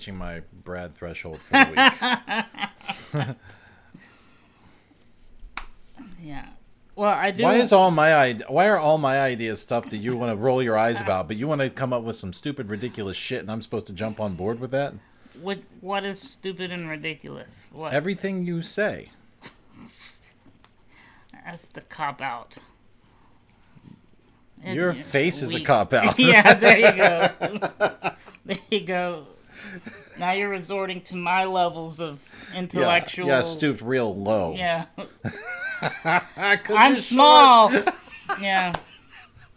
Reaching my Brad threshold for the week. Yeah. Well, I do. why is all my why are all my ideas stuff that you want to roll your eyes about, but you want to come up with some stupid, ridiculous shit, and I'm supposed to jump on board with that? What What is stupid and ridiculous? What? Everything you say. That's the cop out. Your face is a cop-out. yeah, there you go. there you go. Now you're resorting to my levels of intellectual. Yeah, yeah, stooped real low. Yeah. I'm small. yeah.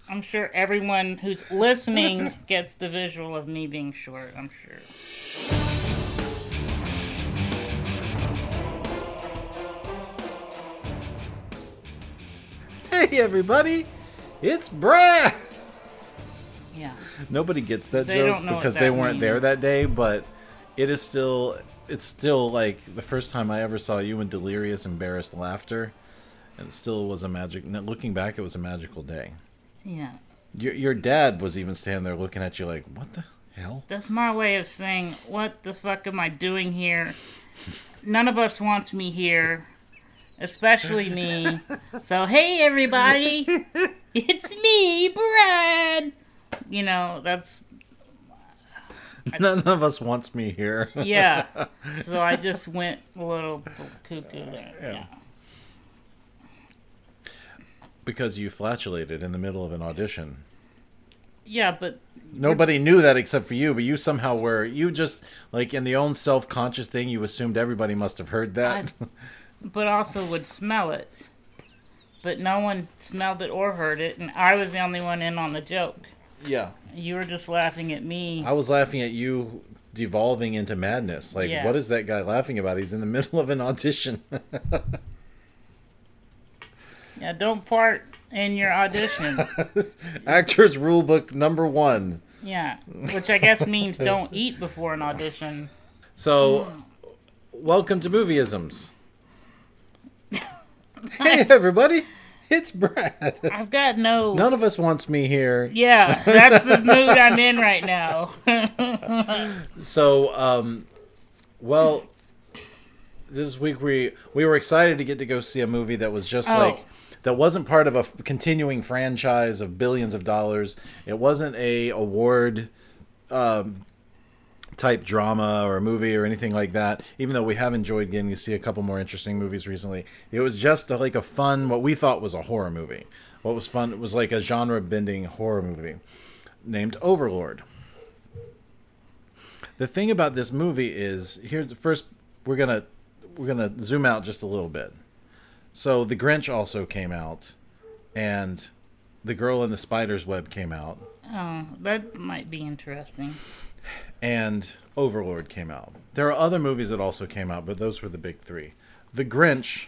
I'm sure everyone who's listening gets the visual of me being short. I'm sure. Hey everybody, it's Brad. Yeah. Nobody gets that They joke don't know what because they weren't there that day, but it is still it's still like the first time I ever saw you in delirious embarrassed laughter and it still was a magic looking back it was a magical day. Yeah. Your your dad was even standing there looking at you like, "What the hell?" That's my way of saying, what the fuck am I doing here? None of us wants me here, especially me. So, hey, everybody, it's me, Brad. You know, that's, None of us wants me here. yeah. So I just went a little cuckoo there. Yeah. because you flatulated in the middle of an audition. Yeah, but Nobody knew that except for you, but you somehow were you just like in the own self-conscious thing you assumed everybody must have heard that. but also would smell it. But no one smelled it or heard it, and I was the only one in on the joke. Yeah. You were just laughing at me. I was laughing at you devolving into madness. Like, Yeah. what is that guy laughing about? He's in the middle of an audition. Yeah, don't fart in your audition. Actors rule book number one. yeah, which I guess means don't eat before an audition. So, welcome to Movieisms. hey, everybody. It's Brad. I've got no. None of us wants me here. Yeah, that's the mood I'm in right now. So, um, well, this week we we were excited to get to go see a movie that was just Oh. like that wasn't part of a f- continuing franchise of billions of dollars. It wasn't a award um, type drama or movie or anything like that. Even though we have enjoyed getting to see a couple more interesting movies recently, it was just a, like a fun what we thought was a horror movie. What was fun was like a genre bending horror movie named Overlord the thing about this movie is here's first we're gonna we're gonna zoom out just a little bit so the grinch also came out and the girl in the spider's web came out oh, that might be interesting. And overlord came out there are other movies that also came out but those were the big three the grinch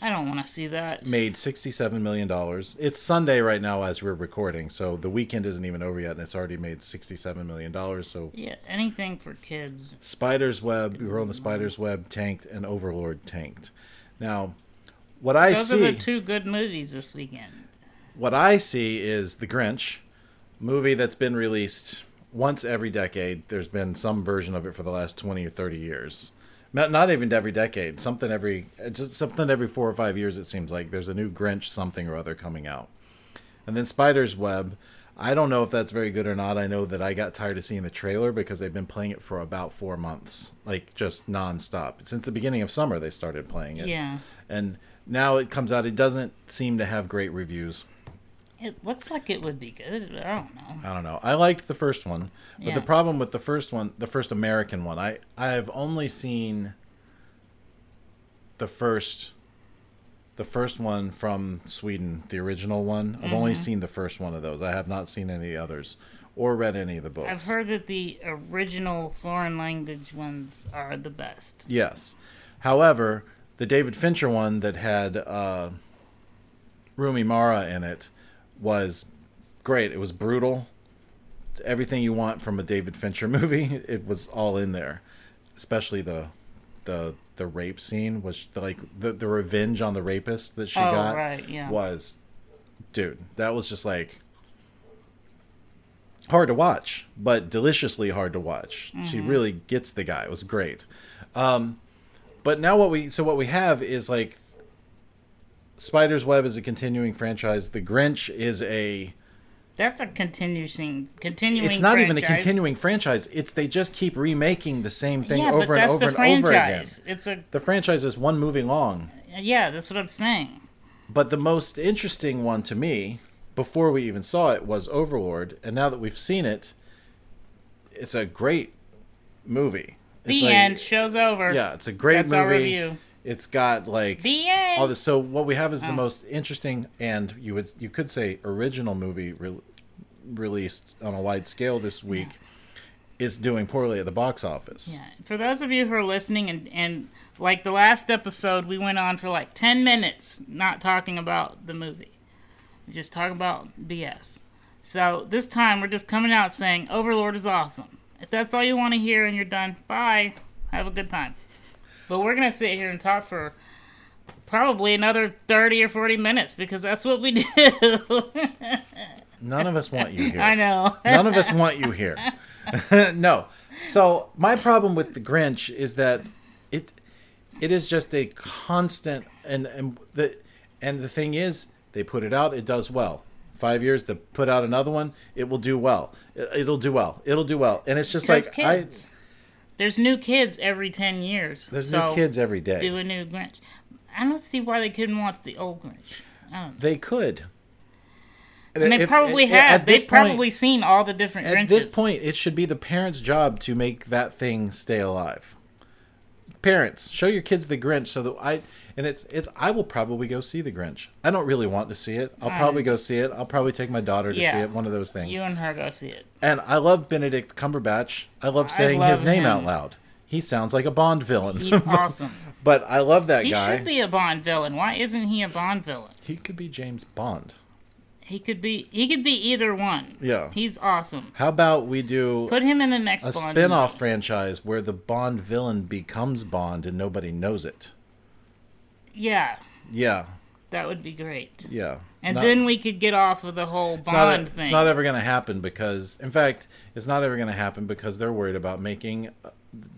I don't want to see that. made $67 million it's sunday right now as we're recording so the weekend isn't even over yet and it's already made $67 million so Yeah, anything for kids. Spider's Web, Girl in the Spider's Web tanked, and Overlord tanked. Now, what I Those see are the two good movies this weekend. what I see is The Grinch, movie that's been released once every decade. There's been some version of it for the last 20 or 30 years. Not, not even every decade, something every just something every 4 or 5 years it seems like there's a new Grinch something or other coming out. And then Spider's Web, I don't know if that's very good or not. I know that I got tired of seeing the trailer because they've been playing it for about 4 months, like just nonstop. Since the beginning of summer they started playing it. Yeah. And now it comes out it doesn't seem to have great reviews. It looks like it would be good. I don't know. I don't know. I liked the first one, but Yeah. the problem with the first one, the first American one, I I've only seen the first the first one from Sweden, the original one. I've only Mhm. seen the first one of those. I have not seen any others or read any of the books. I've heard that the original foreign language ones are the best. Yes. However, the David Fincher one that had uh, Rooney Mara in it was great. It was brutal. Everything you want from a David Fincher movie, it was all in there. Especially the the the rape scene was like the the revenge on the rapist that she Oh, got right, yeah. was dude, that was just like hard to watch, but deliciously hard to watch. She Mhm. really gets the guy. It was great. Um, but now what we so what we have is like Spider's Web is a continuing franchise. The Grinch is a That's a continuing, continuing. it's not even a continuing franchise. It's they just keep remaking the same thing Yeah, over and over and over again. franchise. It's a The franchise is one movie long. yeah. That's what I'm saying. But the most interesting one to me, before we even saw it, was Overlord. And now that we've seen it, it's a great movie. The end. Show's over. Yeah, it's a great That's movie. our review. It's got like The end. all this. So what we have is the Oh. most interesting and you would you could say original movie re- released on a wide scale this week is doing poorly at the box office. Yeah. For those of you who are listening, and and like the last episode, we went on for like ten minutes not talking about the movie, just talk about BS. So this time we're just coming out saying Overlord is awesome. If that's all you want to hear and you're done, bye. Have a good time. But we're gonna sit here and talk for probably another thirty or forty minutes because that's what we do. None of us want you here. I know. None of us want you here. no. So my problem with the Grinch is that it it is just a constant and and the and the thing is they put it out it does well. 5 years to put out another one, it will do well. It, it'll do well. It'll do well. And it's just like kids. There's new kids every ten years. There's so new kids every day. Do a new Grinch. I don't see why they couldn't watch the old Grinch. I don't know. They could. And they If- eh, probably eh, at- have. They've point- probably seen all the different At Grinches. At this point, it should be the parents' job to make that thing stay alive. Parents, show your kids the Grinch so that I and it's it's I will probably go see the Grinch. I don't really want to see it. I'll I- probably go see it. I'll probably take my daughter to Yeah. see it. One of those things. You and her go see it. and I love Benedict Cumberbatch. I love I saying his name him. out loud. He sounds like a Bond villain. He's awesome. but I love that he guy. He should be a Bond villain. Why isn't he a Bond villain? He could be James Bond. He could be. He could be either one. Yeah. He's awesome. How about we do Put him in the next a Bond spin-off franchise where the Bond villain becomes Bond and nobody knows it? Yeah, Yeah. that would be great. Yeah. And Not- then we could get off of the whole it's not, Bond thing. it's not ever going to happen because, in fact, it's not ever going to happen because they're worried about making uh,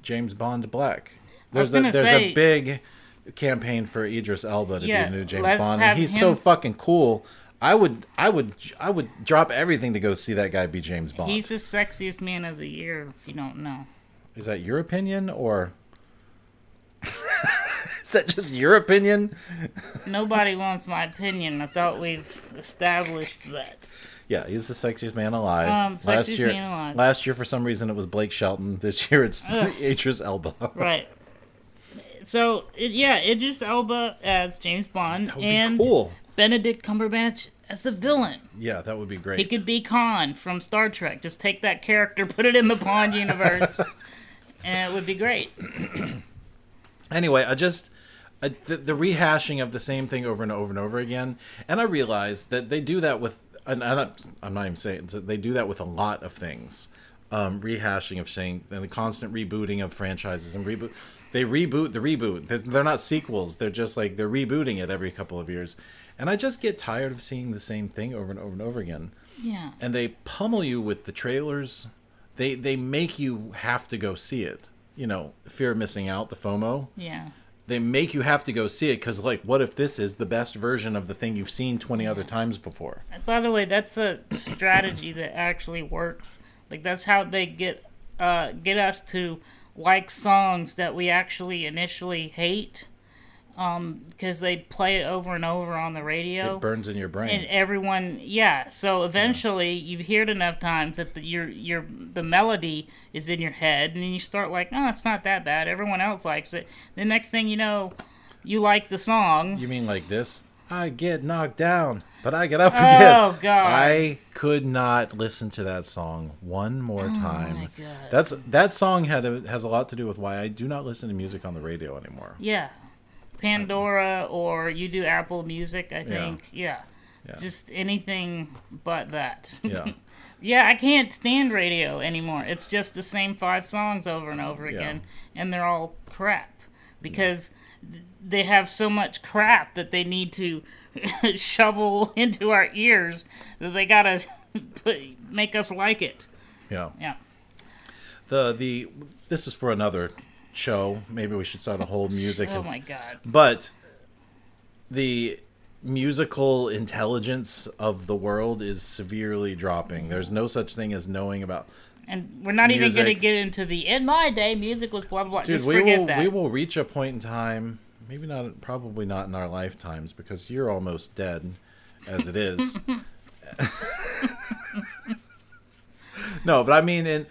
James Bond black. There's a, there's say- a big campaign for Idris Elba to Yeah, be the new James Bond, and he's so fucking cool. I would, I would, I would drop everything to go see that guy be James Bond. He's the sexiest man of the year. If you don't know. Is that your opinion or? Is that just your opinion? Nobody wants my opinion. I thought we've established that. Yeah, he's the sexiest man alive. Um, last sexiest year, man alive. last year for some reason it was Blake Shelton. This year it's Ugh. Idris Elba. Right. So it, yeah, Idris Elba as James Bond That would be and cool. Benedict Cumberbatch as the villain. Yeah, that would be great. He could be Khan from Star Trek. Just take that character, put it in the Bond universe, and it would be great. anyway, I just uh, the, the rehashing of the same thing over and over and over again, and I realize that they do that with. And I'm not, I'm not even saying that they do that with a lot of things, um, rehashing of saying and the constant rebooting of franchises and reboot. they reboot the reboot. They're, they're not sequels. They're just like they're rebooting it every couple of years, and I just get tired of seeing the same thing over and over and over again. Yeah. And they pummel you with the trailers. They they make you have to go see it. You know, fear of missing out, the FOMO. Yeah. They make you have to go see it because, like, what if this is the best version of the thing you've seen twenty other times before? By the way, that's a strategy that actually works. Like that's how they get uh, get us to like songs that we actually initially hate, Um, because they play it over and over on the radio. It burns in your brain. and everyone yeah so eventually you hear it enough times that the, your your the melody is in your head and then you start like oh it's not that bad everyone else likes it the next thing you know you like the song You mean like this? I get knocked down, but I get up oh, again. Oh, God. I could not listen to that song one more time. Oh, my God. That's that song had a, has a lot to do with why I do not listen to music on the radio anymore. yeah pandora or you do apple music i think yeah, Yeah. just anything but that Yeah. yeah i can't stand radio anymore it's just the same five songs over and over Yeah. again and they're all crap mm. because th- they have so much crap that they need to shovel into our ears that they gotta put, make us like it Yeah. yeah The the this is for another show. Maybe we should start a whole music. oh and- my god But the musical intelligence of the world is severely dropping. There's no such thing as knowing about. and we're not even gonna get into the in my day music was blah blah blah Dude, just we forget will that we will reach a point in time, maybe not, probably not in our lifetimes, because you're almost dead, as it is. no, but I mean in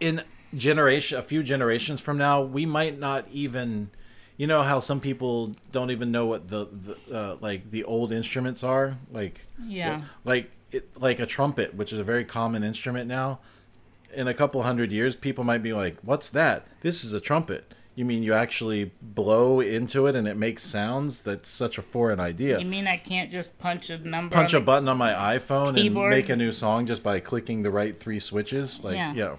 in generation, a few generations from now, we might not even. You know how some people don't even know what the, the uh, like the old instruments are, like Yeah. like it, like a trumpet, which is a very common instrument now. In a couple hundred years, people might be like, "What's that? This is a trumpet." You mean you actually blow into it and it makes sounds? That's such a foreign idea. you mean i can't just punch a number Punch a button on my iPhone keyboard? and make a new song just by clicking the right three switches, like Yeah. yeah,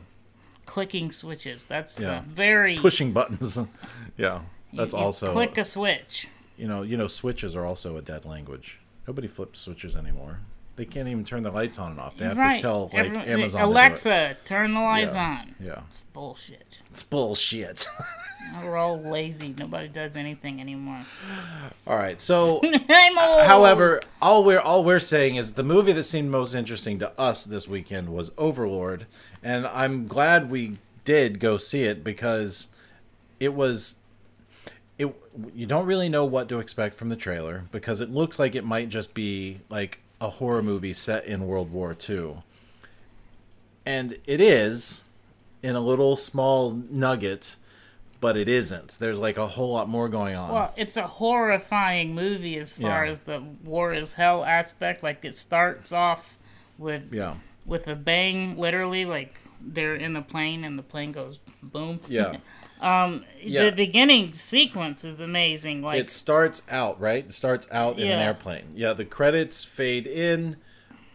clicking switches that's Yeah. very pushing buttons. yeah, that's you also click a switch you know you know switches are also a dead language. Nobody flips switches anymore. They can't even turn the lights on and off. They have right to tell like Everyone- Amazon. to do it. alexa turn the lights Yeah. on Yeah. it's bullshit It's bullshit. we're all lazy nobody does anything anymore All right. So, however, all we're all we're saying is the movie that seemed most interesting to us this weekend was Overlord, and I'm glad we did go see it because it was it you don't really know what to expect from the trailer because it looks like it might just be like a horror movie set in World War II. And it is in a little small nugget, but it isn't. There's like a whole lot more going on. well it's a horrifying movie as far Yeah. as the war is hell aspect like it starts off with yeah. with a bang literally like they're in a plane and the plane goes boom Yeah. Yeah. the beginning sequence is amazing like it starts out right it starts out in an airplane yeah the credits fade in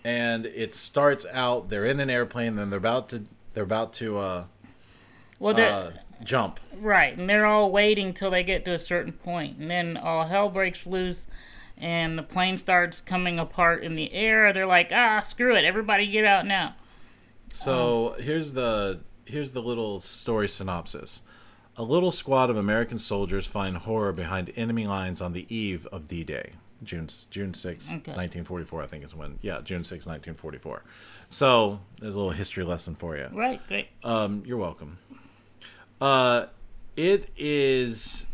and it starts out they're in an airplane then they're about to they're about to uh, well uh jump Right, and they're all waiting till they get to a certain point, and then all hell breaks loose, and the plane starts coming apart in the air. They're like, "Ah, screw it! Everybody get out now!" so here's the here's the little story synopsis a little squad of american soldiers find horror behind enemy lines on the eve of d-day june june 6 1944 i think is when yeah june 6 1944 so there's a little history lesson for you Right, great. Um, you're welcome. Uh, it is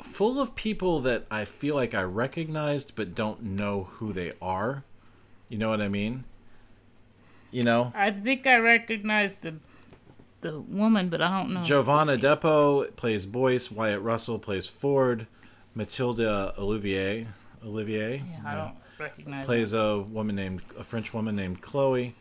full of people that I feel like I recognized but don't know who they are. You know what I mean? You know, I think I recognize the the woman, but I don't know. Jovan Adepo plays Boyce. Wyatt Russell plays Ford. Matilda Olivier, Olivier, I don't recognize. plays a woman named a French woman named Chloe.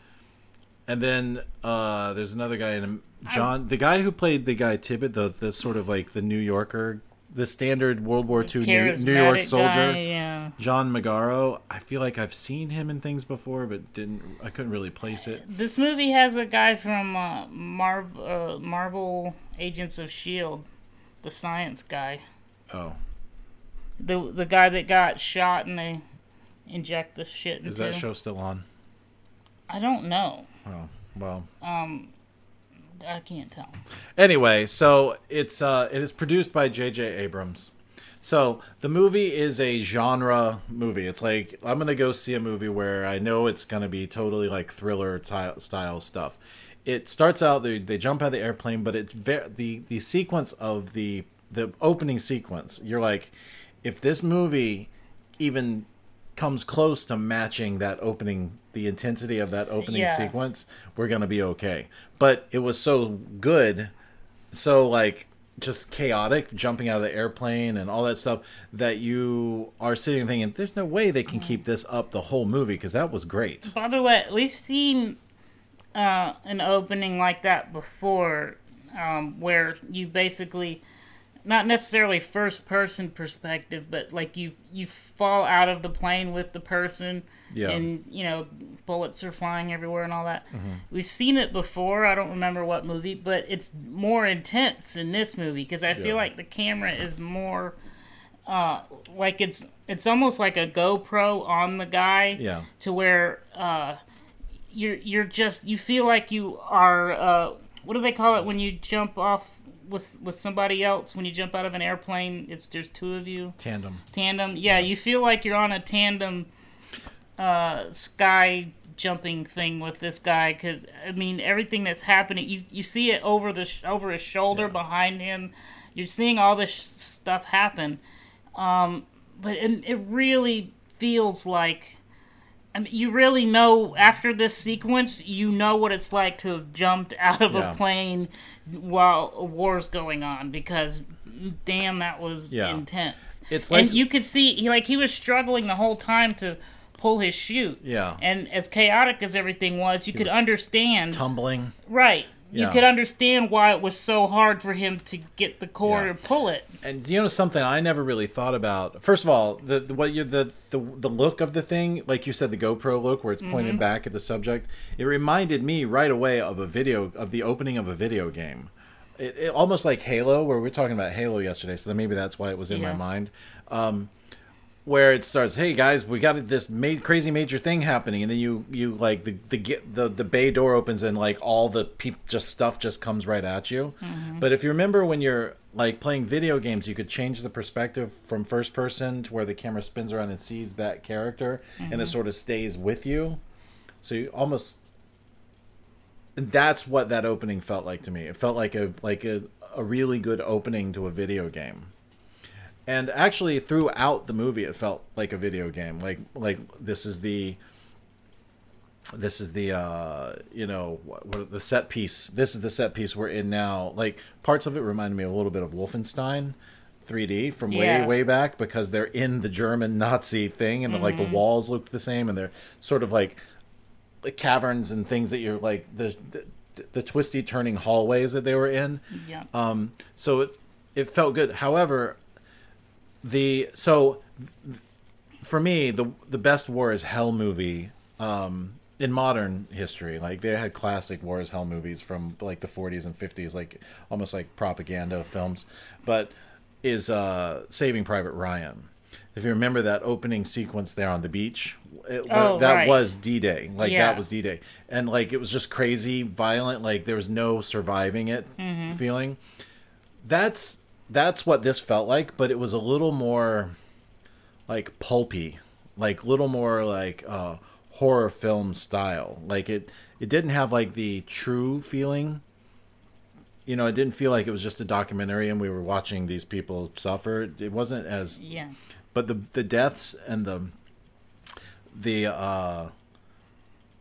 And then uh, there's another guy in John, the guy who played the guy Tibbet, the the sort of like the New Yorker the standard World War II New, New York soldier, guy, yeah. John Magaro. I feel like I've seen him in things before, but didn't. I couldn't really place it. This movie has a guy from uh, Marv, uh, Marvel Agents of Shield, the science guy, Oh, the the guy that got shot and they inject the shit into. is that show still on? I don't know. Oh, well. Um, I can't tell. Anyway, so it's uh, it is produced by J.J. Abrams. So the movie is a genre movie. It's like I'm gonna go see a movie where I know it's gonna be totally like thriller ty- style stuff. It starts out they, they jump out of the airplane, but it's very the the sequence of the the opening sequence. You're like, if this movie even comes close to matching that opening the intensity of that opening Yeah. sequence we're gonna be okay but it was so good so like just chaotic jumping out of the airplane and all that stuff that you are sitting thinking there's no way they can keep this up the whole movie because that was great By the way, we've seen uh, an opening like that before, um, where you basically, not necessarily first person perspective, but like you you fall out of the plane with the person, Yeah. and you know bullets are flying everywhere and all that. Mhm. We've seen it before. I don't remember what movie, but it's more intense in this movie because I feel like the camera is more. Uh, like it's it's almost like a GoPro on the guy Yeah. to where uh, you're you're just you feel like you are uh, what do they call it when you jump off with with somebody else when you jump out of an airplane it's there's two of you tandem tandem yeah you feel like you're on a tandem uh, sky jumping thing with this guy because I mean everything that's happening you you see it over the sh- over his shoulder behind him you're seeing all this sh- stuff happen um, but it, it really feels like I mean, you really know after this sequence, you know what it's like to have jumped out of Yeah. a plane while a war's going on because damn, that was Yeah. intense. It's and like- you could see he like he was struggling the whole time to pull his chute. Yeah. and as chaotic as everything was, you He could was understand tumbling right. You could understand why it was so hard for him to get the cord Yeah. and pull it. And you know something I never really thought about. First of all, the, the what you the, the the look of the thing, like you said, the GoPro look where it's pointed Mhm. back at the subject. It reminded me right away of a video of the opening of a video game. It, it almost like Halo, where we were talking about Halo yesterday, so then maybe that's why it was in my mind. Um, where it starts, hey guys, we got this ma- crazy major thing happening, and then you you like the the the the bay door opens and like all the peop just stuff just comes right at you. Mhm. But if you remember when you're like playing video games, you could change the perspective from first person to where the camera spins around and sees that character, and it Mhm. sort of stays with you. So you almost that's what that opening felt like to me. It felt like a like a, a really good opening to a video game. And actually throughout the movie it felt like a video game. Like like this is the this is the uh you know what, what the set piece. This is the set piece we're in now. Like parts of it reminded me a little bit of Wolfenstein 3D from way Yeah. way back because they're in the German Nazi thing and the, like the Mhm. walls looked the same and they're sort of like like caverns and things that you're like the the, the twisty turning hallways that they were in. Yeah. Um. So it it felt good. However, the so for me the the best war is hell movie. Um. In modern history, like they had classic war is hell movies from like the 40s and 50s, like almost like propaganda films, but is uh Saving Private Ryan. If you remember that opening sequence there on the beach, it, Oh, that right. was D-Day. Like Yeah. that was D-Day, and like it was just crazy, violent. Like there was no surviving it Mhm. feeling. That's that's what this felt like, but it was a little more like pulpy, like little more like uh, horror film style. Like it it didn't have like the true feeling. You know, it didn't feel like it was just a documentary and we were watching these people suffer. It wasn't as Yeah. but the the deaths and the the uh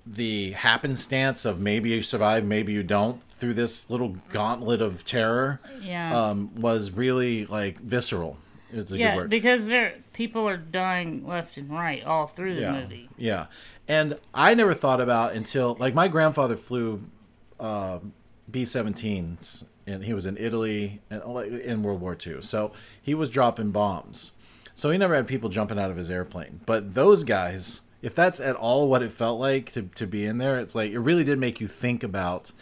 the happenstance of maybe you survive maybe you don't through this little gauntlet of terror Yeah. um was really like visceral is a good yeah, word because there people are dying left and right all through the yeah movie. yeah and i never thought about until like my grandfather flew uh b-17s and he was in Italy and in World War II. So he was dropping bombs. So he never had people jumping out of his airplane. But those guys, if that's at all what it felt like to, to be in there, it's like it really did make you think about,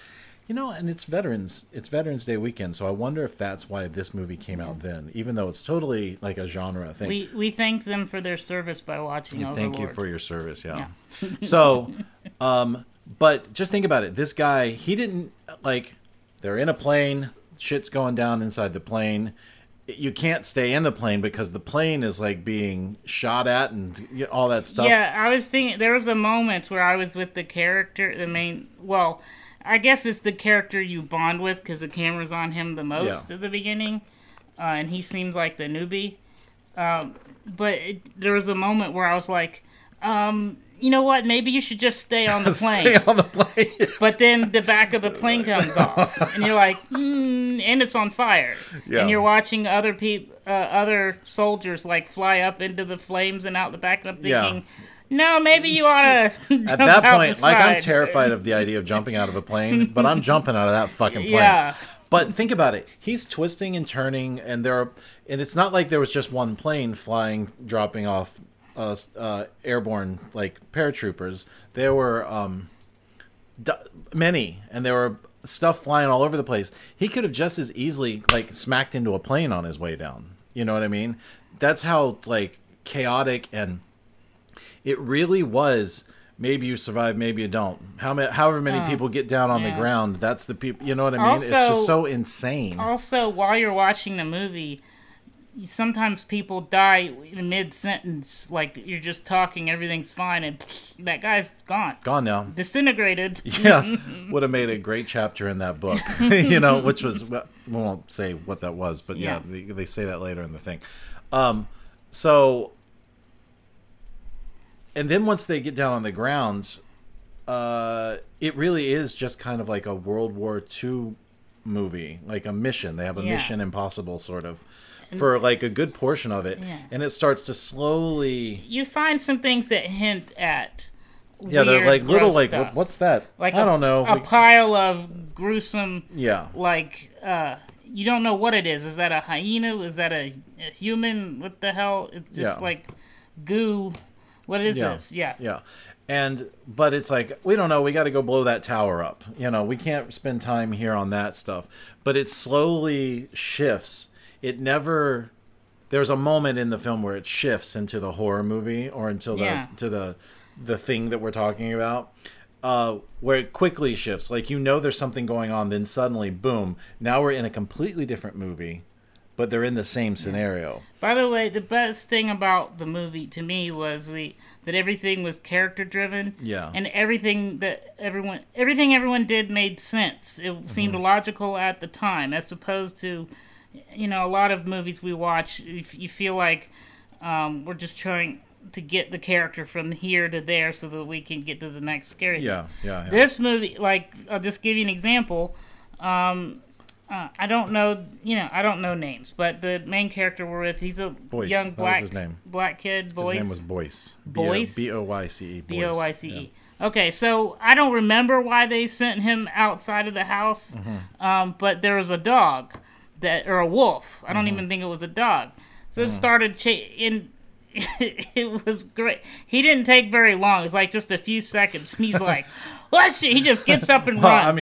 you know, and it's Veterans it's Veterans Day weekend, so I wonder if that's why this movie came out then, even though it's totally like a genre thing. We we thank them for their service by watching Yeah. Thank you for your service. Yeah. so, um, but just think about it. This guy, he didn't like. They're in a plane. Shit's going down inside the plane. You can't stay in the plane because the plane is like being shot at and all that stuff. Yeah, I was thinking there was a moment where I was with the character, the main. Well, I guess it's the character you bond with because the camera's on him the most Yeah. at the beginning, uh, and he seems like the newbie. Um, but it, there was a moment where I was like, um, you know what? Maybe you should just stay on the plane. Stay on the plane. but then the back of the plane comes off, and you're like, hmm, and it's on fire. Yeah. And you're watching other people, uh, other soldiers, like fly up into the flames and out the back. And I'm Yeah. thinking, no, maybe you ought to. At that point, like I'm terrified of the idea of jumping out of a plane, but I'm jumping out of that fucking plane. Yeah. But think about it. He's twisting and turning, and there are, and it's not like there was just one plane flying, dropping off, uh, uh airborne like paratroopers. There were um, d- many, and there were stuff flying all over the place. He could have just as easily like smacked into a plane on his way down. You know what I mean? That's how like chaotic and it really was maybe you survive maybe you don't how many however many Oh, people get down on the ground that's the people you know what i mean it's just so insane Also, while you're watching the movie, sometimes people die in mid sentence. Like you're just talking, everything's fine, and that guy's gone, gone now disintegrated. yeah would have made a great chapter in that book you know which was we won't say what that was but yeah, Yeah. they, they say that later in the thing um so and then once they get down on the ground uh it really is just kind of like a world war ii movie like a mission they have a Yeah. mission impossible sort of for like a good portion of it Yeah. and it starts to slowly you find some things that hint at yeah they're like little like stuff. what's that like i a- don't know a We- pile of gruesome Yeah. like uh you don't know what it is is that a hyena is that a, a human what the hell it's just Yeah. like goo what is this yeah Yeah. And but it's like we don't know, we got to go blow that tower up. You know, we can't spend time here on that stuff. But it slowly shifts. It never there's a moment in the film where it shifts into the horror movie or until the Yeah. to the the thing that we're talking about. Uh, where it quickly shifts. Like you know there's something going on, then suddenly boom, now we're in a completely different movie, but they're in the same scenario. By the way, the best thing about the movie to me was the that everything was character driven. Yeah. And everything that everyone everything everyone did made sense. It Mm-hmm. seemed logical at the time, as opposed to, you know, a lot of movies we watch. If you feel like um, we're just trying to get the character from here to there so that we can get to the next scary. Yeah, yeah, yeah. This movie, like, I'll just give you an example. Um, uh, I don't know, you know, I don't know names, but the main character we're with, he's a Boyce, young black his name. black kid. Boyce. His name was Boyce. Boyce? B O Y C E. B O Y C E. Okay, so I don't remember why they sent him outside of the house, Mm-hmm. um, but there was a dog that, or a wolf. I don't Mm-hmm. even think it was a dog. So it started cha- in. it was great. He didn't take very long. It's like just a few seconds, and he's like, "What?" shit?" He just gets up and runs.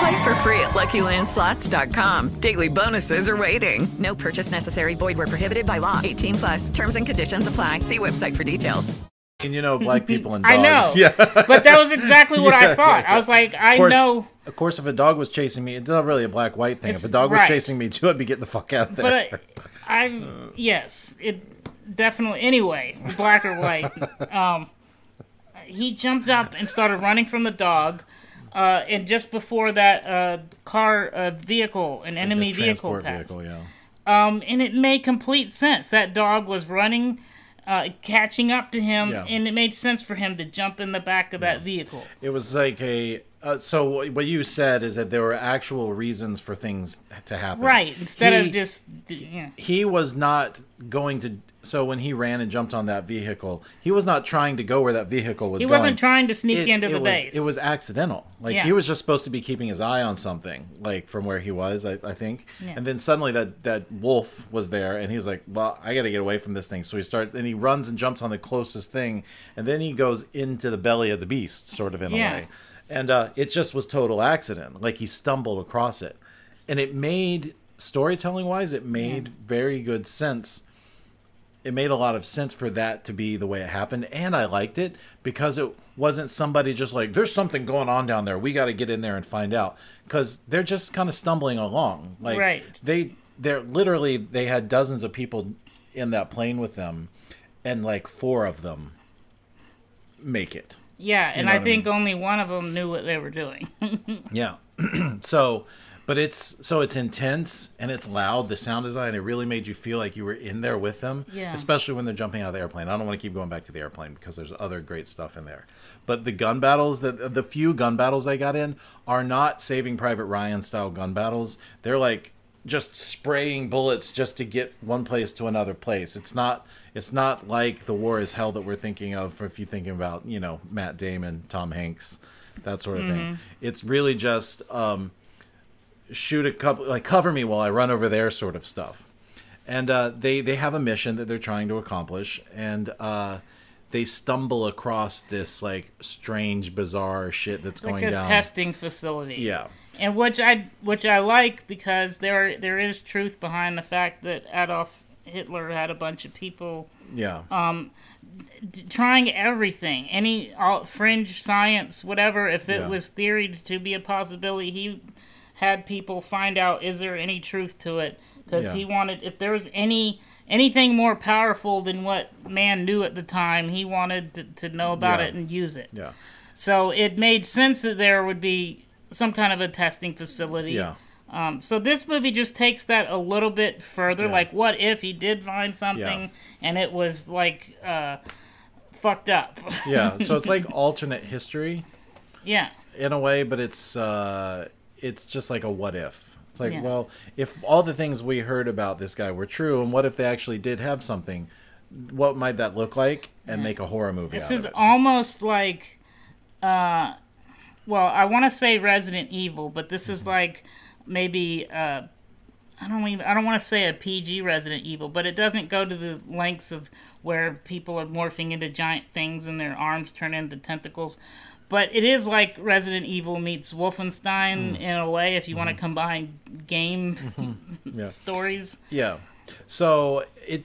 Play for free at LuckyLandSlots.com. Daily bonuses are waiting. No purchase necessary. Void where prohibited by law. 18 plus. Terms and conditions apply. See website for details. And you know, black people and dogs. I dogs. know. Yeah. But that was exactly what I thought. yeah, I was like, I of course, know. Of course, if a dog was chasing me, it's not really a black white thing. It's- if a dog was chasing me too, I'd be getting the fuck out of there. But I, I yes, it definitely. Anyway, black or white. Um, he jumped up and started running from the dog, uh, and just before that, uh, car, uh, vehicle, an enemy vehicle passed. vehicle, yeah. Um, and it made complete sense. That dog was running. uh, catching up to him, Yeah. and it made sense for him to jump in the back of that vehicle. It was like a. Uh, so what you said is that there were actual reasons for things to happen. Right, instead He- of just yeah. he was not going to. So when he ran and jumped on that vehicle, he was not trying to go where that vehicle was. He wasn't trying to sneak into the was, base. It was accidental. Like Yeah. he was just supposed to be keeping his eye on something, like from where he was, I, I think. Yeah. And then suddenly that that wolf was there, and he was like, "Well, I got to get away from this thing." So he starts, and he runs and jumps on the closest thing, and then he goes into the belly of the beast, sort of in Yeah. a way. And uh, it just was total accident. Like he stumbled across it, and it made storytelling wise, it made very good sense it made a lot of sense for that to be the way it happened and i liked it because it wasn't somebody just like there's something going on down there we got to get in there and find out because they're just kind of stumbling along like Right. they they're literally they had dozens of people in that plane with them and like four of them make it yeah, and know I what I think only one of them knew what they were doing. Yeah. so, but it's so it's intense and it's loud. The sound design it really made you feel like you were in there with them. Yeah. Especially when they're jumping out of the airplane. I don't want to keep going back to the airplane because there's other great stuff in there. But the gun battles, the the few gun battles I got in are not Saving Private Ryan style gun battles. They're like just spraying bullets just to get one place to another place. It's not it's not like the war is hell that we're thinking of if you're thinking about, you know, Matt Damon, Tom Hanks, that sort of thing. It's really just um, shoot a couple like cover me while I run over there sort of stuff. And uh, they they have a mission that they're trying to accomplish and uh, they stumble across this like strange bizarre shit that's like going a down. testing facility. Yeah. and which I which I like because there there is truth behind the fact that Adolf Hitler had a bunch of people Yeah. d- trying everything, any all, fringe science, whatever. If it Yeah. was theoried to be a possibility, he had people find out is there any truth to it because Yeah. he wanted if there was any anything more powerful than what man knew at the time, he wanted to, to know about Yeah. it and use it. yeah. So it made sense that there would be some kind of a testing facility. Yeah. Um, so this movie just takes that a little bit further. Yeah. Like, what if he did find something and it was like uh, fucked up? Yeah. So it's like alternate history yeah, in a way, but it's uh, it's just like a what if. It's like, Yeah. well, if all the things we heard about this guy were true, and what if they actually did have something? What might that look like? And make a horror movie this out is of it. almost like, uh, well, I want to say Resident Evil, but this is like maybe uh, I don't even I don't want to say a PG Resident Evil, but it doesn't go to the lengths of where people are morphing into giant things and their arms turn into tentacles. But it is like Resident Evil meets Wolfenstein in a way, if you want to combine game Yeah. stories. Yeah. So it.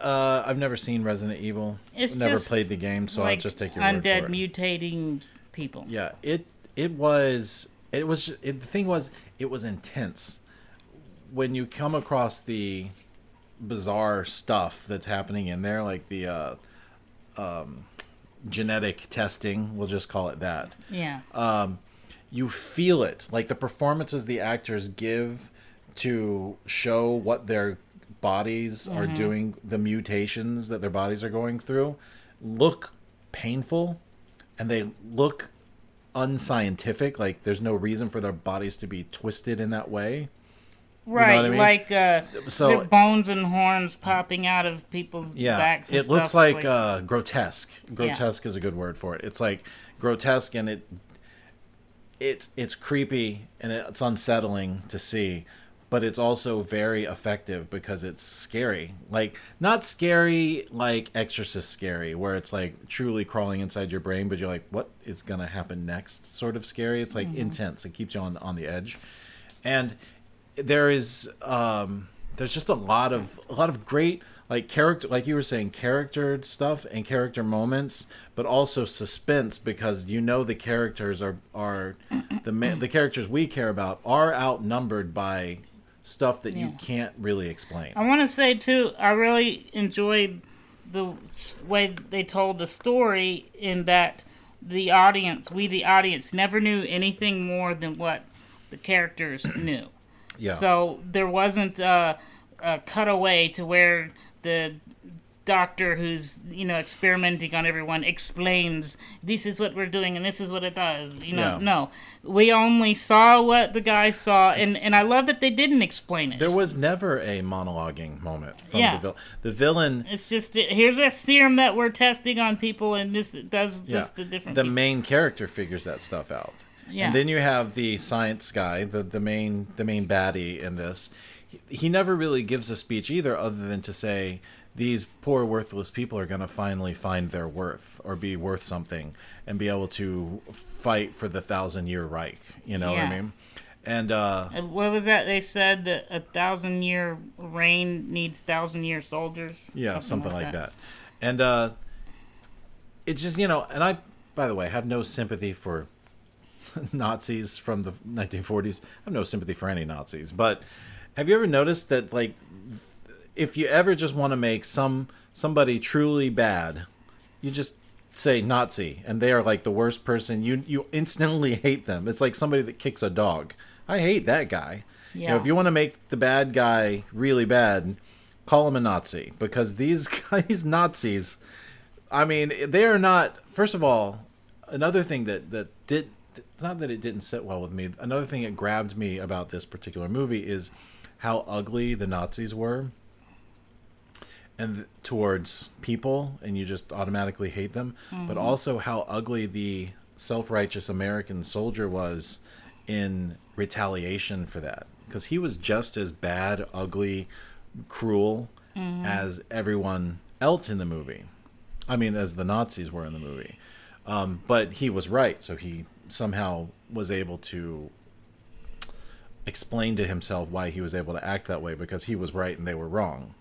Uh, I've never seen Resident Evil. It's never played the game, so I'll just take your word undead for it. mutating people. Yeah, it it was it was it, the thing was it was intense when you come across the bizarre stuff that's happening in there, like the uh, um, genetic testing. We'll just call it that. Yeah. Um, you feel it, like the performances the actors give to show what their bodies are Mhm. doing, the mutations that their bodies are going through, look painful, and they look unscientific. Like there's no reason for their bodies to be twisted in that way. Right, what I mean? like uh, So- bones and horns popping out of people's yeah backs. And it looks stuff, like, uh grotesque grotesque is a good word for it it's like grotesque and it it's it's creepy and it's unsettling to see but it's also very effective because it's scary like not scary like exorcist scary where it's like truly crawling inside your brain but you're like what is gonna happen next sort of scary it's like Mhm. intense it keeps you on on the edge and there is um there's just a lot of a lot of great like character like you were saying character stuff and character moments but also suspense because you know the characters are are the ma- the characters we care about are outnumbered by stuff that you can't really explain I want to say too, I really enjoyed the way they told the story in that the audience, we the audience, never knew anything more than what the characters knew. Yeah. So there wasn't a, a cutaway to where the doctor who's you know experimenting on everyone explains this is what we're doing and this is what it does you know Yeah. no we only saw what the guy saw and and i love that they didn't explain it There was never a monologuing moment from Yeah. the villain. The villain, it's just here's a serum that we're testing on people and this does yeah, this to different the people. main character figures that stuff out. Yeah. And then you have the science guy, the the main the main baddie in this. He, he never really gives a speech either, other than to say these poor worthless people are going to finally find their worth or be worth something and be able to fight for the thousand year Reich. You know what I mean? And uh, what was that they said that a thousand year reign needs thousand year soldiers Yeah, something, like, that. And uh it's just, you know, and I by the way, have no sympathy for Nazis from the 1940s. I have no sympathy for any Nazis, but have you ever noticed that like if you ever just want to make some somebody truly bad, you just say Nazi and they are like the worst person. You you instantly hate them. It's like somebody that kicks a dog. I hate that guy. You know, Yeah. if you want to make the bad guy really bad, call him a Nazi because these guys Nazis I mean, they are not first of all, another thing that that did it's not that it didn't sit well with me. Another thing that grabbed me about this particular movie is how ugly the Nazis were and th- towards people and you just automatically hate them but Mhm. also how ugly the self-righteous american soldier was in retaliation for that because he was just as bad ugly cruel Mhm. as everyone else in the movie i mean as the nazis were in the movie um, but he was right so he somehow was able to explain to himself why he was able to act that way because he was right and they were wrong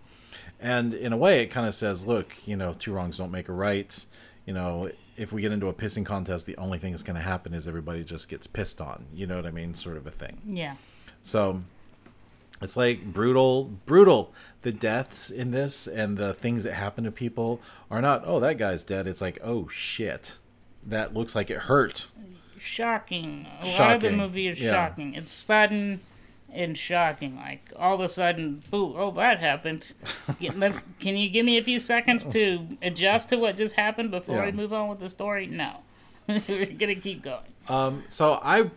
and in a way, it kind of says, look, you know, two wrongs don't make a right. You know, if we get into a pissing contest, the only thing that's going to happen is everybody just gets pissed on. You know what I mean? Sort of a thing. Yeah. So it's like brutal, brutal. The deaths in this and the things that happen to people are not, oh, that guy's dead. It's like, oh, shit. That looks like it hurt. Shocking. A lot of the movie is yeah. shocking. It's sudden and shocking. Like all of a sudden, boo! Oh, that happened. Can you give me a few seconds to adjust to what just happened before Yeah. we move on with the story? No, we're gonna keep going. Um, so I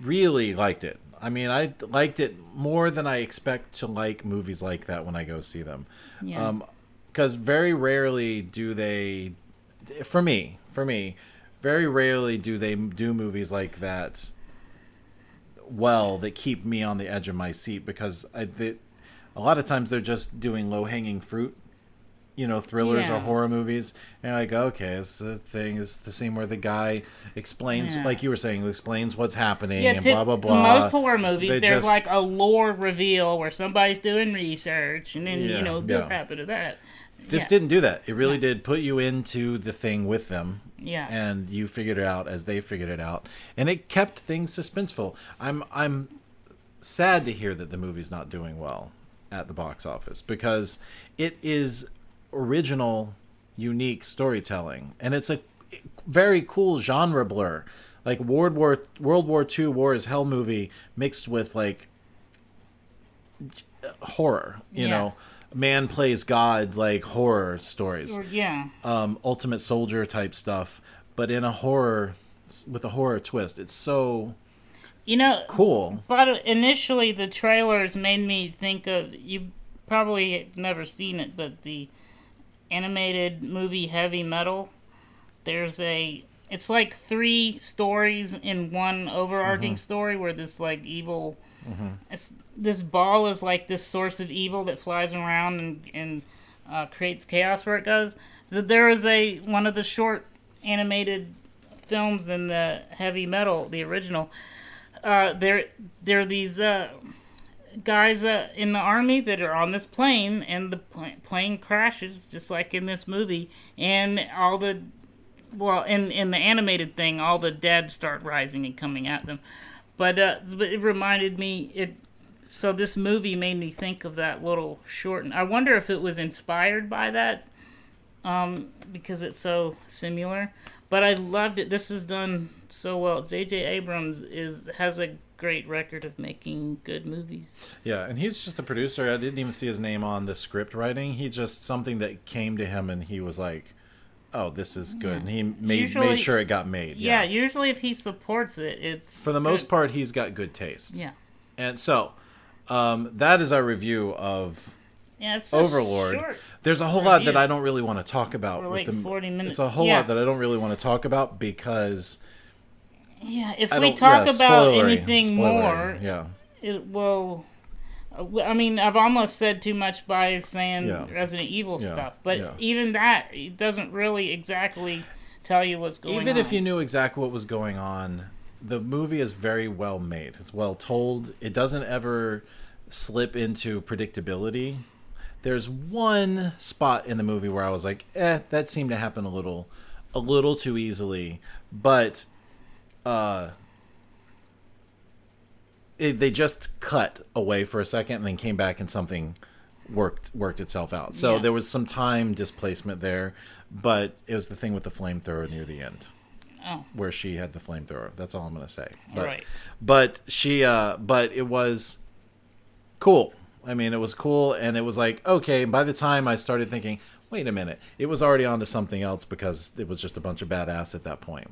really liked it. I mean, I liked it more than I expect to like movies like that when I go see them. Yeah. Um, because very rarely do they, for me, for me, very rarely do they do movies like that well that keep me on the edge of my seat because I, they, a lot of times they're just doing low hanging fruit you know thrillers or horror movies and like okay it's the thing it's the scene where the guy explains Yeah. like you were saying explains what's happening Yeah, and blah blah blah Most horror movies, They there's just- like a lore reveal where somebody's doing research, and then Yeah, you know this yeah. happened to that. This Yeah. didn't do that. It really did put you into the thing with them. Yeah. And you figured it out as they figured it out. And it kept things suspenseful. I'm I'm sad to hear that the movie's not doing well at the box office because it is original, unique storytelling. And it's a very cool genre blur. Like World War World War II War is Hell movie mixed with like uh, horror, you Yeah. know. Man plays God like horror stories. Yeah. Um Ultimate Soldier type stuff, but in a horror with a horror twist. It's so You know, cool. But initially, the trailers made me think of you. Probably have never seen it, but the animated movie Heavy Metal. There's a. It's like three stories in one overarching Mhm. story where this like evil. Mhm. It's, this ball is like this source of evil that flies around and and uh, creates chaos where it goes. So there is a one of the short animated films in the Heavy Metal, the original uh, there there are these uh, guys uh, in the army that are on this plane, and the pl- plane crashes just like in this movie, and all the well, in in the animated thing, all the dead start rising and coming at them. But uh, but it reminded me it. So this movie made me think of that little short. I wonder if it was inspired by that, um, because it's so similar. But I loved it. This is done so well. J.J. Abrams is has a great record of making good movies. Yeah, and he's just a producer. I didn't even see his name on the script writing. He just something that came to him, and he was like, "Oh, this is good." And he made Usually- made sure it got made. Yeah. usually if he supports it, it's for the most good. part, he's got good taste. Yeah, And so, um, that is our review of yeah, it's Overlord. short There's a whole lot that. I don't really want to talk about. We're with like the, 40 minutes. It's a whole Yeah. lot that I don't really want to talk about because Yeah, if I we talk yeah, about spoilery, anything spoilery, more, yeah. it will. uh, I mean, I've almost said too much by saying Yeah. Resident Evil stuff, but even that it doesn't really exactly tell you what's going on. Even if you knew exactly what was going on, the movie is very well made. It's well told. It doesn't ever slip into predictability. There's one spot in the movie where I was like, "Eh, that seemed to happen a little a little too easily." But uh it, they just cut away for a second and then came back and something worked worked itself out. So Yeah. there was some time displacement there, but it was the thing with the flamethrower near the end Oh. where she had the flamethrower. That's all I'm gonna say. But, Right. But she, uh, but it was cool. I mean, it was cool, and it was like okay. By the time I started thinking, wait a minute, it was already onto something else because it was just a bunch of badass at that point.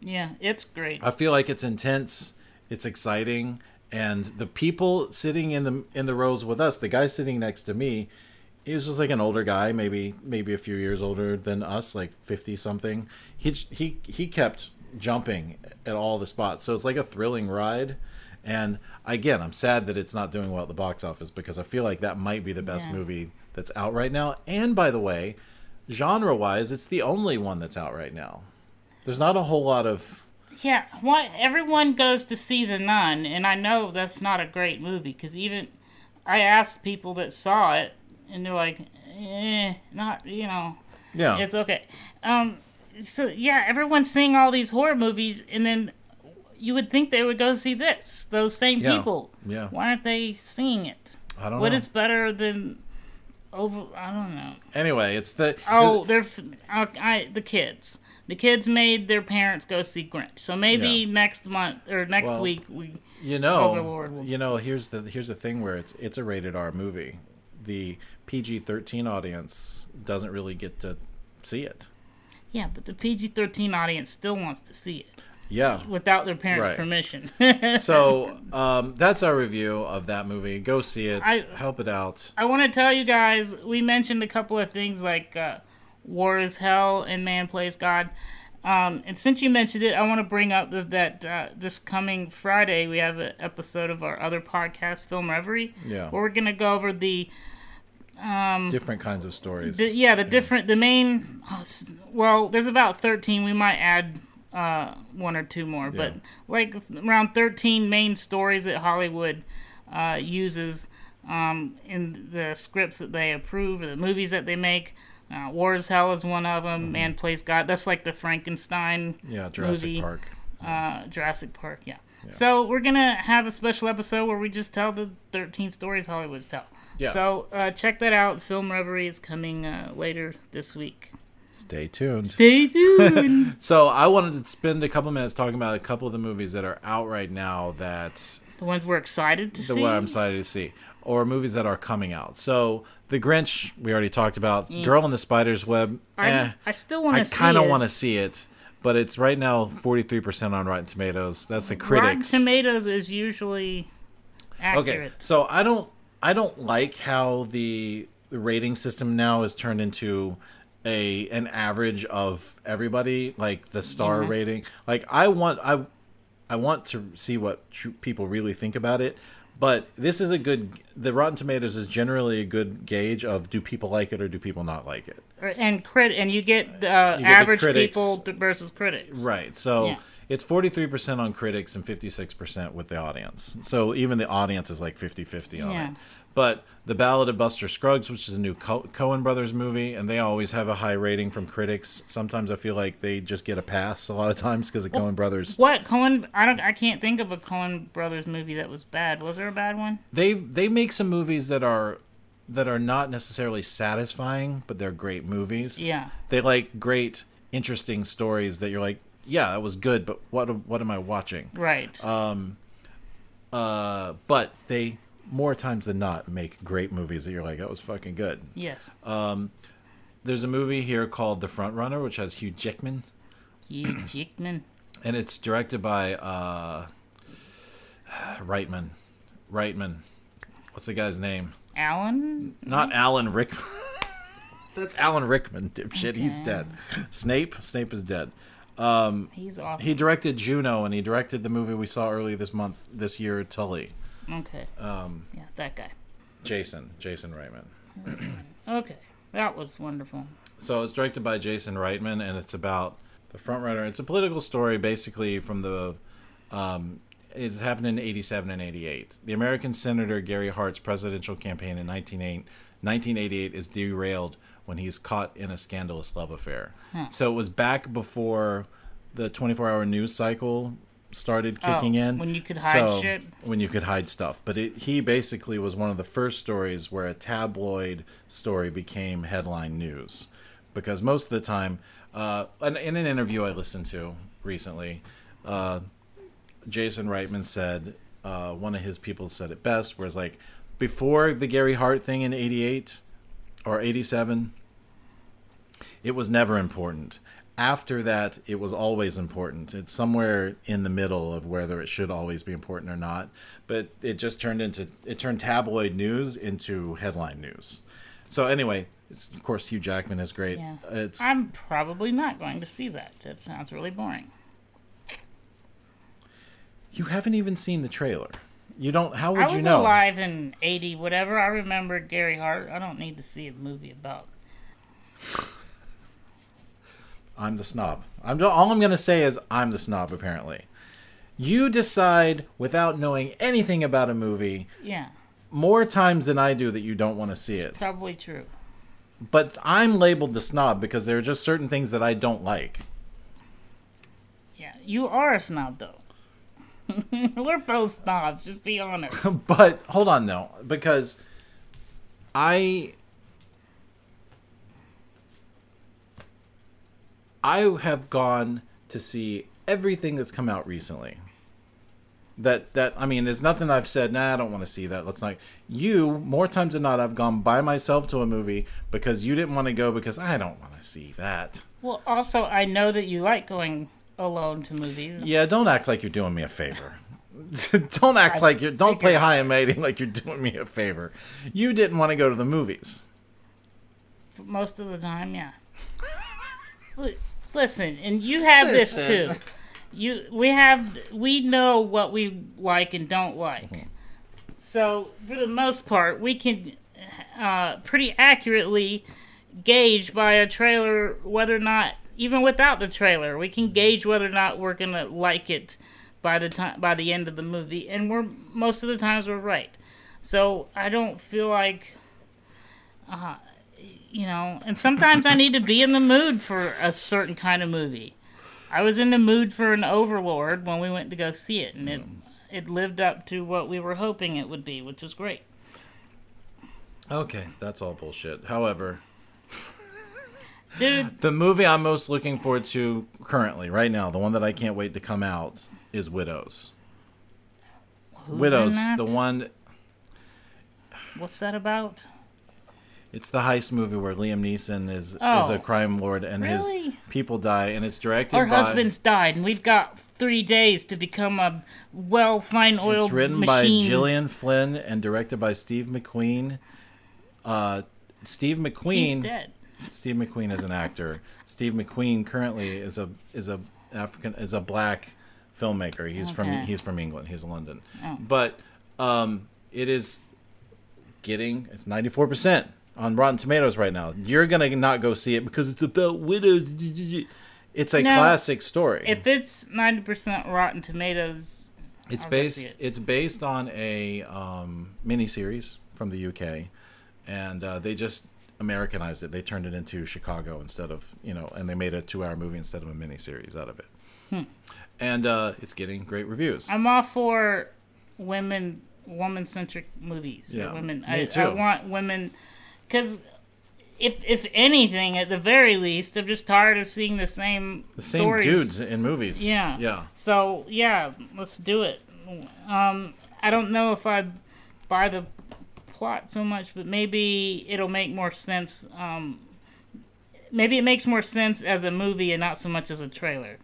yeah, it's great. I feel like it's intense, it's exciting, and the people sitting in the in the rows with us, the guy sitting next to me, he was just like an older guy, maybe maybe a few years older than us, like fifty something. He he he kept jumping at all the spots, so it's like a thrilling ride. And again, I'm sad that it's not doing well at the box office because I feel like that might be the best Yeah. movie that's out right now. And by the way, genre wise, it's the only one that's out right now. There's not a whole lot of Yeah, what everyone goes to see the Nun, and I know that's not a great movie because even I asked people that saw it, and they're like, "Eh, not you know, yeah. it's okay." Um, so yeah, everyone's seeing all these horror movies, and then you would think they would go see this. Those same Yeah, people, yeah. Why aren't they seeing it? I don't What know. is better than over? I don't know. Anyway, it's the Oh, they're I, I the kids. The kids made their parents go see Grinch. So maybe Yeah. next month or next Well, week we you know Overlord will- you know here's the here's the thing where it's it's a rated R movie. The PG-13 audience doesn't really get to see it. Yeah, but the PG-13 audience still wants to see it Yeah. without their parents' Right. permission. so um, that's our review of that movie. Go see it. I- help it out. I want to tell you guys, we mentioned a couple of things like uh, War is Hell and Man Plays God. Um, and since you mentioned it, I want to bring up that, that uh, this coming Friday we have an episode of our other podcast, Film Reverie, Yeah. where we're going to go over the Different kinds of stories. The, yeah, the different, the main. oh, Well, there's about thirteen. We might add uh, one or two more, yeah. but like around thirteen main stories that Hollywood uh, uses um, in the scripts that they approve, or the movies that they make. Uh, War is Hell is one of them. Man plays God. That's like the Frankenstein. Mm-hmm. yeah, Jurassic movie. Park. Uh, Jurassic Park. Yeah. So we're gonna have a special episode where we just tell the 13 stories Hollywood tell. Yeah. So uh, check that out. Film Reverie is coming uh, later this week. Stay tuned. Stay tuned. So I wanted to spend a couple minutes talking about a couple of the movies that are out right now that the ones we're excited to see. the see. what I'm excited to see, or movies that are coming out. So The Grinch, we already talked about. Girl in the Spider's Web. I, eh, I still want to see kind of want to see it, but it's right now 43% on Rotten Tomatoes. That's the critics. Rotten. Tomatoes is usually accurate. Okay, so I don't I don't like how the the rating system now is turned into a an average of everybody, like the star Yeah. rating. Like I want I I want to see what tr- people really think about it. But this is a good. The Rotten Tomatoes is generally a good gauge of do people like it or do people not like it. And crit, and you get uh, You get the average people versus critics. Right. So Yeah. it's 43% on critics and 56% with the audience. So even the audience is like 50 50 on Yeah. it. But The Ballad of Buster Scruggs, which is a new Co- Coen Brothers movie, and they always have a high rating from critics. Sometimes I feel like they just get a pass a lot of times because of Coen Brothers. What Coen? I don't. I can't think of a Coen Brothers movie that was bad. Was there a bad one? They they make some movies that are that are not necessarily satisfying, but they're great movies. Yeah. They like great, interesting stories that you're like, yeah, that was good, but what what am I watching? Right. Um, Uh, but they more times than not make great movies that you're like, that was fucking good. Yes. Um, there's a movie here called The Front Runner, which has Hugh Jackman, Hugh Jackman. and it's directed by uh, Reitman. Reitman. What's the guy's name? Alan. Not Alan Rickman. That's Alan Rickman, dipshit. He's dead. Snape. Snape is dead. Um, He's awesome. He directed Juno, and he directed the movie we saw earlier this month, this year, Tully. Okay. Um, Yeah, that guy. Jason. Jason Reitman. Okay, that was wonderful. So it's directed by Jason Reitman, and it's about the front runner. It's a political story, basically from the. Um, it's happened in '87 and '88. The American Senator Gary Hart's presidential campaign in 1988 1988 is derailed when he's caught in a scandalous love affair. So it was back before the 24-hour news cycle started Oh, kicking in. when you could hide So- shit? when you could hide stuff. But it, he basically was one of the first stories where a tabloid story became headline news. Because most of the time, uh, in, in an interview I listened to recently, uh, Jason Reitman said, uh, one of his people said it best, whereas like before the Gary Hart thing in 88 or 87, it was never important. After that, it was always important. It's somewhere in the middle of whether it should always be important or not. But it just turned into it turned tabloid news into headline news. So anyway, it's, of course Hugh Jackman is great. Yeah. It's I'm probably not going to see that. That sounds really boring. you haven't even seen the trailer. You don't. How would you know? I was alive in '80, whatever. I remember Gary Hart. I don't need to see a movie about. I'm the snob. I'm all I'm gonna say is I'm the snob. Apparently, you decide without knowing anything about a movie Yeah, more times than I do that you don't want to see it. probably true. But I'm labeled the snob because there are just certain things that I don't like. Yeah, you are a snob though. We're both snobs. Just be honest. but hold on though, because I I have gone to see everything that's come out recently. That that I mean, there's nothing I've said. Nah, I don't want to see that. Let's not. You more times than not, I've gone by myself to a movie because you didn't want to go because I don't want to see that. well, also I know that you like going alone to movies. Yeah, don't act like you're doing me a favor. don't act I like you're. Don't play high and mighty like you're doing me a favor. You didn't want to go to the movies. Most of the time, yeah. Li- Listen, and you have this too. You, we have, we know what we like and don't like. Mm-hmm. So for the most part, we can uh, pretty accurately gauge by a trailer whether or not, even without the trailer, we can gauge whether or not we're gonna like it by the time by the end of the movie, and we're most of the times we're right. So I don't feel like uh, you know, and sometimes I need to be in the mood for a certain kind of movie. I was in the mood for an Overlord when we went to go see it, and it it lived up to what we were hoping it would be, which was great. Okay, that's all bullshit. However, Dude, the movie I'm most looking forward to currently, right now, the one that I can't wait to come out, is Widows. Who's Widows, the one. what's that about? It's the heist movie where Liam Neeson is is Oh. a crime lord and Really? his people die, and it's directed Our by. husbands died, and we've got three days to become a well fine oiled It's written machine. by Gillian Flynn and directed by Steve McQueen. Uh, Steve McQueen. He's dead. Steve McQueen is an actor. Steve McQueen currently is a is a African is a black filmmaker. He's from Okay. he's from England. He's London. Oh. But um, it is getting it's ninety four percent on Rotten Tomatoes right now. You're gonna not go see it because it's about widows. It's a No, classic story. If it's ninety percent Rotten Tomatoes, It's I'll based. it. It's based on a um, miniseries from the UK, and uh, they just Americanized it. They turned it into Chicago instead of you know, and they made a two-hour movie instead of a miniseries out of it. Hmm. And uh, it's getting great reviews. I'm all for women, woman centric movies. Yeah, women. me I, I want women, because if if anything, at the very least, I'm just tired of seeing the same the same stories. dudes in movies. Yeah. yeah. So yeah, let's do it. Um, I don't know if I buy the plot so much, but maybe it'll make more sense. Um, maybe it makes more sense as a movie and not so much as a trailer.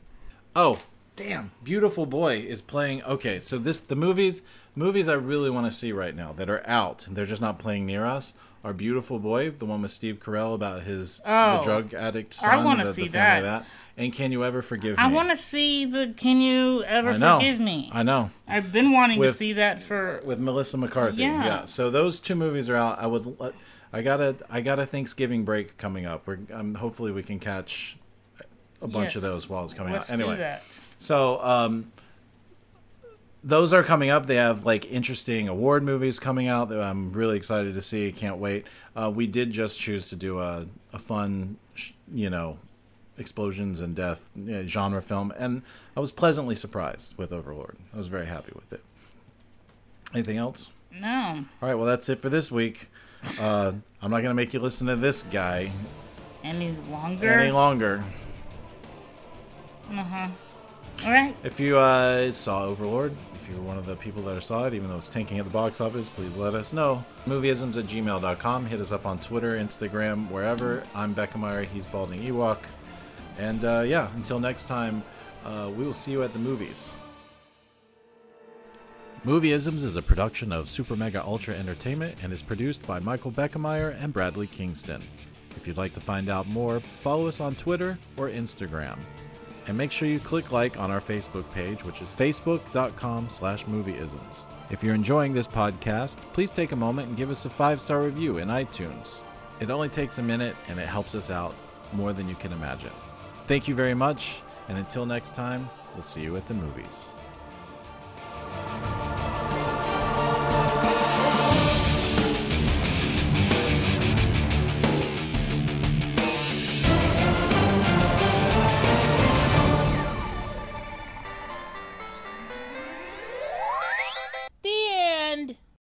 Oh, damn! Beautiful Boy is playing. Okay, so this the movies movies I really want to see right now that are out. They're just not playing near us. Are Beautiful Boy, the one with Steve Carell about his Oh, the drug addict son, I wanna the, see of that. And Can You Ever Forgive Me? I want to see the Can You Ever Forgive Me? I know. I've been wanting With- to see that for. with Melissa McCarthy. Yeah. Yeah. So those two movies are out. I would. I got a. I got a Thanksgiving break coming up. We're. Um, hopefully we can catch a bunch of those while it's coming Let's out. Anyway. that. So um, those are coming up. They have like interesting award movies coming out that I'm really excited to see. Can't wait. Uh, we did just choose to do a a fun, sh- you know, explosions and death uh, genre film, and I was pleasantly surprised with Overlord. I was very happy with it. Anything else? No. All right, well, that's it for this week. Uh, I'm not going to make you listen to this guy Any longer? any longer. Uh huh. All right. If you uh, saw Overlord, if you're one of the people that saw it, even though it's tanking at the box office, please let us know. Movieisms at gmail.com. Hit us up on Twitter, Instagram, wherever. I'm Beckemeyer. He's Balding Ewok. And uh, yeah, until next time, uh, we will see you at the movies. Movieisms is a production of Super Mega Ultra Entertainment and is produced by Michael Beckemeyer and Bradley Kingston. If you'd like to find out more, follow us on Twitter or Instagram. And make sure you click like on our Facebook page, which is facebook.com slash movieisms. If you're enjoying this podcast, please take a moment and give us a five-star review in iTunes. It only takes a minute and it helps us out more than you can imagine. Thank you very much, and until next time, we'll see you at the movies.